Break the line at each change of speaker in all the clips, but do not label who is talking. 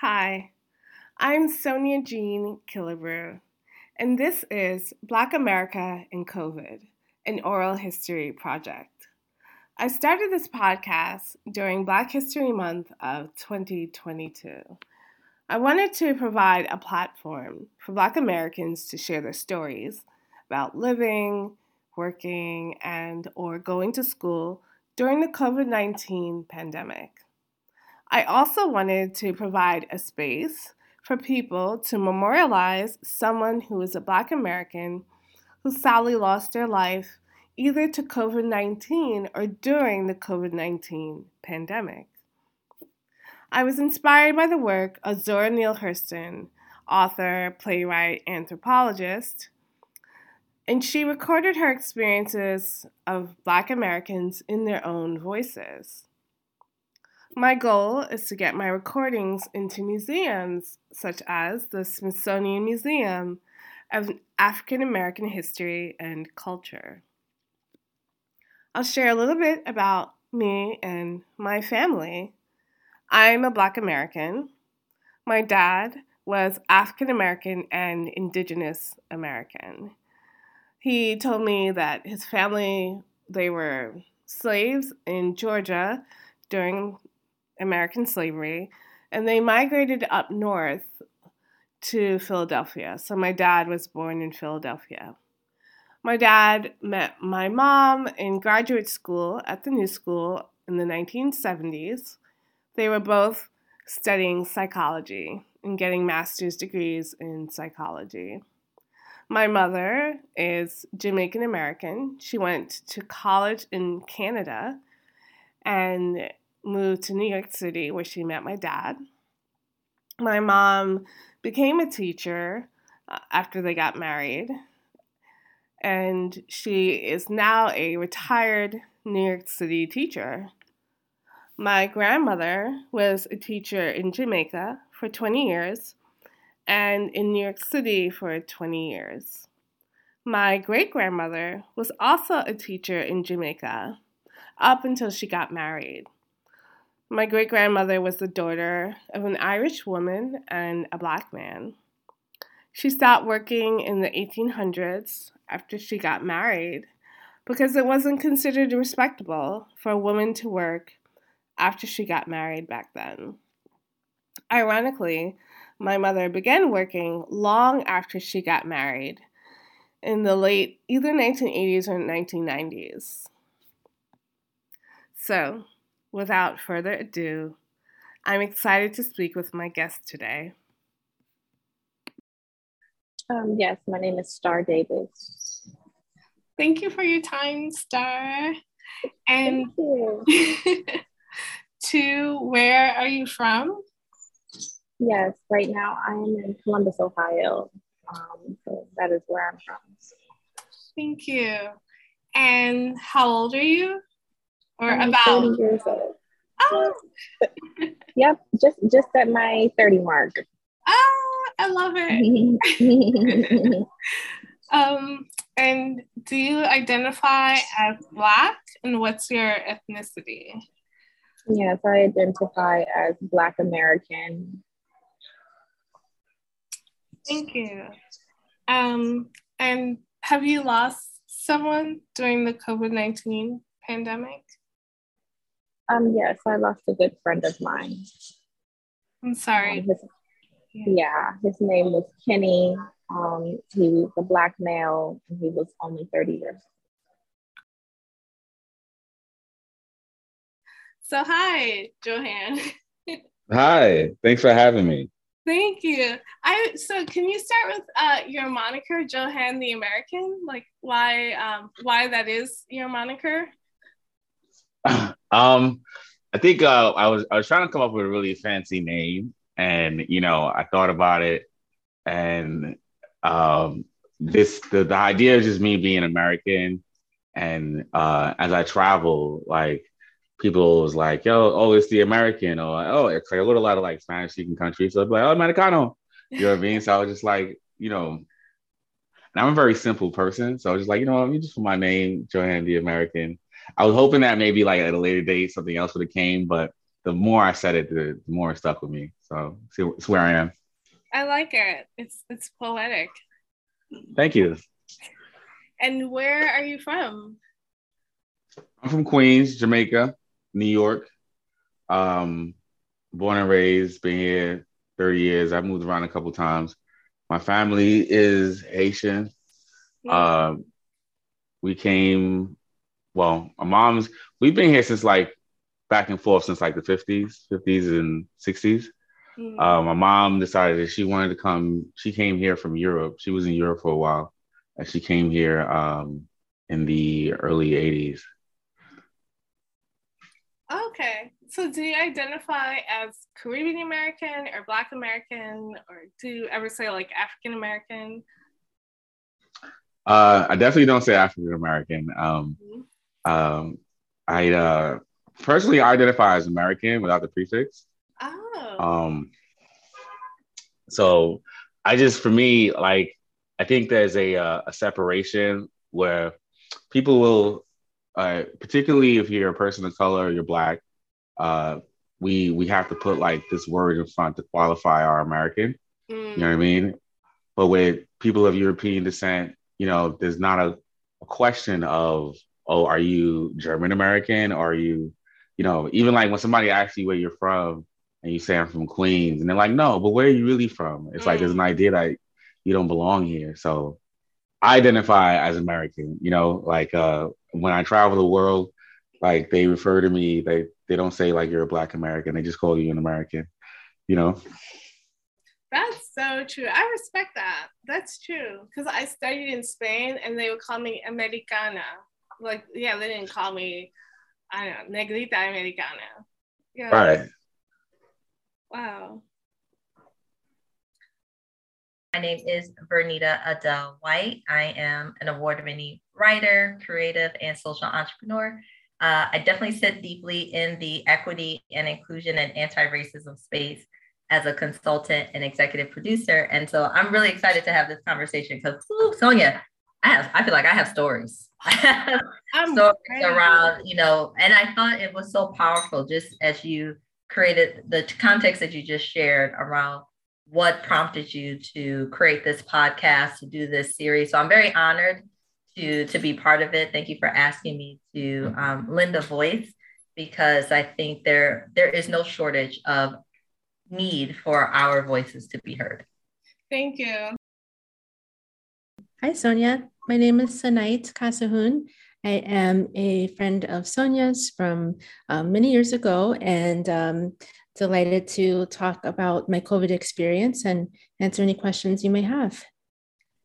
Hi, I'm Sonja Jean Killebrew, and this is Black America in COVID, an oral history project. I started this podcast during Black History Month of 2022. I wanted to provide a platform for Black Americans to share their stories about living, working, and or going to school during the COVID-19 pandemic. I also wanted to provide a space for people to memorialize someone who is a Black American who sadly lost their life either to COVID 19 or during the COVID 19 pandemic. I was inspired by the work of Zora Neale Hurston, author, playwright, anthropologist, and she recorded her experiences of Black Americans in their own voices. My goal is to get my recordings into museums such as the Smithsonian Museum of African American History and Culture. I'll share a little bit about me and my family. I'm a Black American. My dad was African American and Indigenous American. He told me that his family they were slaves in Georgia during American slavery, and they migrated up north to Philadelphia. So my dad was born in Philadelphia. My dad met my mom in graduate school at the New School in the 1970s. They were both studying psychology and getting master's degrees in psychology. My mother is Jamaican American. She went to college in Canada and moved to New York City where she met my dad. My mom became a teacher uh, after they got married, and she is now a retired New York City teacher. My grandmother was a teacher in Jamaica for 20 years and in New York City for 20 years. My great grandmother was also a teacher in Jamaica up until she got married. My great grandmother was the daughter of an Irish woman and a black man. She stopped working in the 1800s after she got married because it wasn't considered respectable for a woman to work after she got married back then. Ironically, my mother began working long after she got married in the late either 1980s or 1990s. So, without further ado, I'm excited to speak with my guest today.
Um, yes, my name is Star Davis.
Thank you for your time, Star. And to where are you from?
Yes, right now I am in Columbus, Ohio. Um, so that is where I'm from.
Thank you. And how old are you? Or
I'm
about
30 years old.
oh
Yep, just just at my 30 mark.
oh i love it um and do you identify as black and what's your ethnicity
yes, I identify as Black American.
thank you um and have you lost someone during the covid-19 pandemic
Um, yes, I lost a good friend of mine.
i'm
Um,
sorry
his, yeah, his name was Kenny. Um, he was a black male and he was only 30 years old.
so hi johan
Hi, thanks for having me.
Thank you. I so can you start with uh, your moniker, Johan the American? Like why um, why that is your moniker?
Um, I think uh, I was I was trying to come up with a really fancy name, and you know I thought about it, and um, this the, the idea is just me being American, and uh, as I travel, like people was like, "Yo, oh, it's the American," or "Oh, it's like a little lot of like Spanish speaking countries," so I'd be like, "Oh, Americano," you know what I mean? So I was just like, you know, and I'm a very simple person, so I was just like, you know, let me just put my name, Johan the American. I was hoping that maybe like at a later date something else would have came, but the more I said it, the, the more it stuck with me. So it's where I am.
I like it. It's it's poetic.
Thank you.
And where are you from?
I'm from Queens, Jamaica, New York. Um, born and raised, been here 30 years. I've moved around a couple times. My family is Haitian. Mm-hmm. Uh, we came, well, my mom's, we've been here since like back and forth since like the 50s, 50s and 60s. Mm-hmm. Uh, my mom decided that she wanted to come. She came here from Europe. She was in Europe for a while, and she came here um, in the early 80s.
Okay. So do you identify as Caribbean American or Black American, or do you ever say like African American?
Uh, I definitely don't say African American. Um, mm-hmm. Um, I uh, personally identify as American without the prefix.
Oh.
Um, so I just, for me, like, I think there's a, uh, a separation where people will, uh, particularly if you're a person of color, you're black, uh, we we have to put like this word in front to qualify our American. Mm. You know what I mean? But with people of European descent, you know, there's not a, a question of, oh, are you German American? Are you you know, even like when somebody asks you where you're from and you say I'm from Queens, and they're like, no, but where are you really from? It's mm. like there's an mm. idea that you don't belong here. So I identify as American, you know, like uh, when I travel the world, like they refer to me, they they don't say like you're a black American, they just call you an American, you know.
That's so true. I respect that. That's true. Because I studied in Spain and they would call me Americana. Like, yeah, they didn't call me I don't know, Negrita Americana.
Yeah. Right.
Wow.
My name is Vernita Adele White. I am an award winning writer, creative, and social entrepreneur. Uh, I definitely sit deeply in the equity and inclusion and anti racism space as a consultant and executive producer. And so I'm really excited to have this conversation because, Sonja, I have, I feel like I have stories. I'm stories crazy. around, you know, and I thought it was so powerful just as you created the context that you just shared around what prompted you to create this podcast, to do this series. So I'm very honored to, to be part of it. Thank you for asking me to um, lend a voice because I think there there is no shortage of need for our voices to be heard.
Thank you.
Hi, Sonja. My name is Sanait Kasahun. I am a friend of Sonja's from um, many years ago and um, delighted to talk about my COVID experience and answer any questions you may have.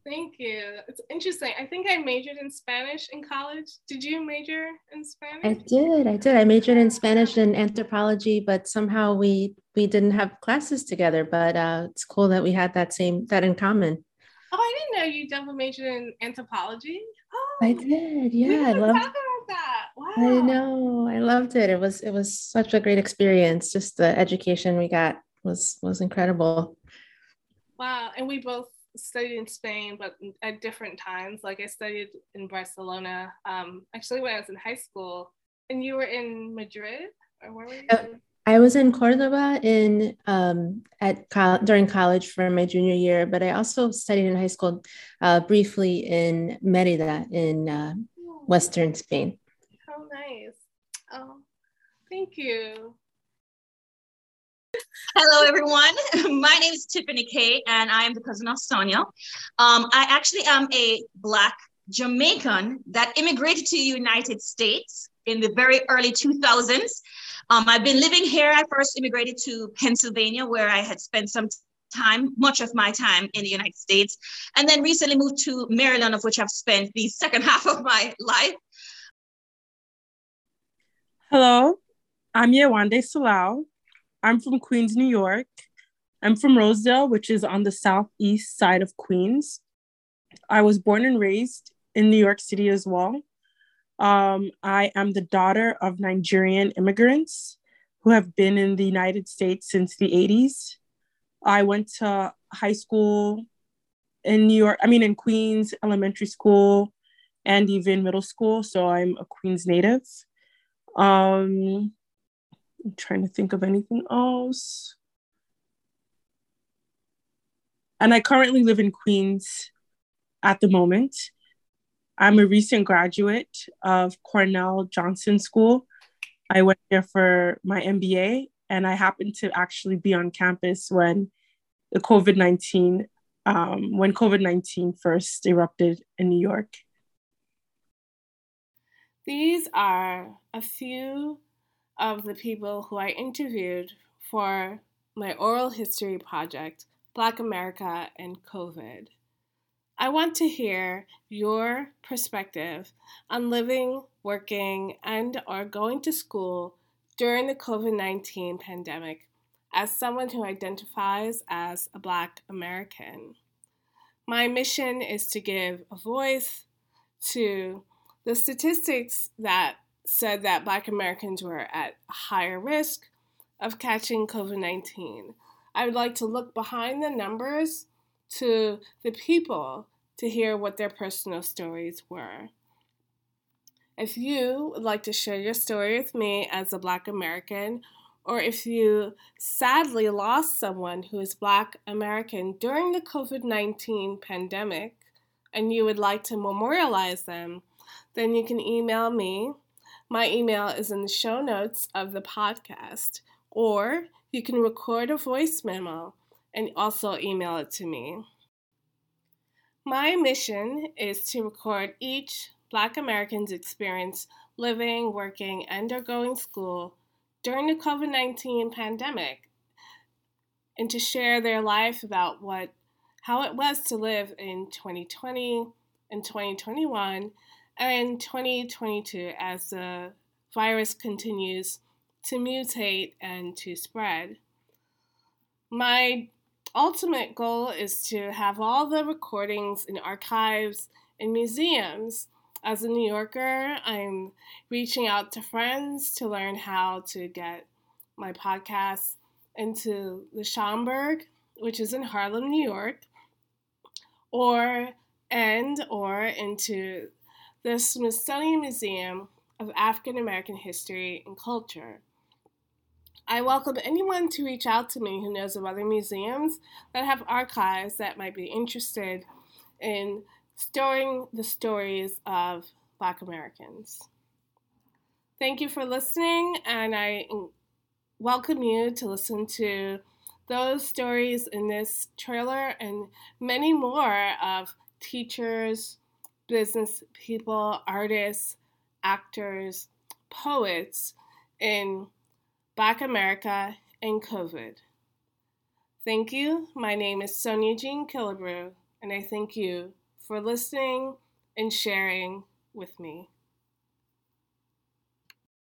Thank you. It's interesting. I think I majored in Spanish in college. Did you major in Spanish?
I did. I did. I majored in Spanish and anthropology, but somehow we we didn't have classes together. But uh, it's cool that we had that same that in common.
Oh, I didn't know you double majored in anthropology. Oh,
I did. Yeah, I
loved that. Wow.
I know. I loved it. It was it was such a great experience. Just the education we got was was incredible.
Wow, and we both studied in Spain, but at different times. Like I studied in Barcelona, um, actually when I was in high school, and you were in Madrid, or where were you?
I was in Cordoba in um, at co- during college for my junior year, but I also studied in high school uh, briefly in Merida in uh, western Spain.
How nice! Oh, thank you.
Hello, everyone. My name is Tiffany Kay, and I am the cousin of Sonja. Um, I actually am a Black Jamaican that immigrated to the United States in the very early 2000s. Um, I've been living here. I first immigrated to Pennsylvania, where I had spent some time, much of my time in the United States, and then recently moved to Maryland, of which I've spent the second half of my life.
Hello, I'm Yewande Salau. I'm from Queens, New York. I'm from Rosedale, which is on the southeast side of Queens. I was born and raised in New York City as well. Um, I am the daughter of Nigerian immigrants who have been in the United States since the 80s. I went to high school in New York, I mean, in Queens, elementary school, and even middle school. So I'm a Queens native. Um, I'm trying to think of anything else. And I currently live in Queens at the moment. I'm a recent graduate of Cornell Johnson School. I went there for my MBA, and I happened to actually be on campus when the COVID 19 um, when COVID 19 first erupted in New York.
These are a few of the people who I interviewed for my oral history project, Black America and COVID. I want to hear your perspective on living, working, and or going to school during the COVID-19 pandemic as someone who identifies as a Black American. My mission is to give a voice to the statistics that said that Black Americans were at higher risk of catching COVID 19. I would like to look behind the numbers to the people to hear what their personal stories were. If you would like to share your story with me as a Black American, or if you sadly lost someone who is Black American during the COVID 19 pandemic and you would like to memorialize them, then you can email me. My email is in the show notes of the podcast, or you can record a voice memo and also email it to me. My mission is to record each Black American's experience living, working, and or going school during the COVID 19 pandemic and to share their life about what how it was to live in 2020 and 2021 and 2022 as the virus continues to mutate and to spread. My ultimate goal is to have all the recordings in archives and museums. As a New Yorker, I'm reaching out to friends to learn how to get my podcast into the Schomburg, which is in Harlem, New York, or and or into the Smithsonian Museum of African American History and Culture. I welcome anyone to reach out to me who knows of other museums that have archives that might be interested in storing the stories of Black Americans. Thank you for listening, and I welcome you to listen to those stories in this trailer and many more of teachers, business people, artists, actors, poets in Black America and COVID. Thank you. My name is Sonja Jean Killebrew, and I thank you for listening and sharing with me.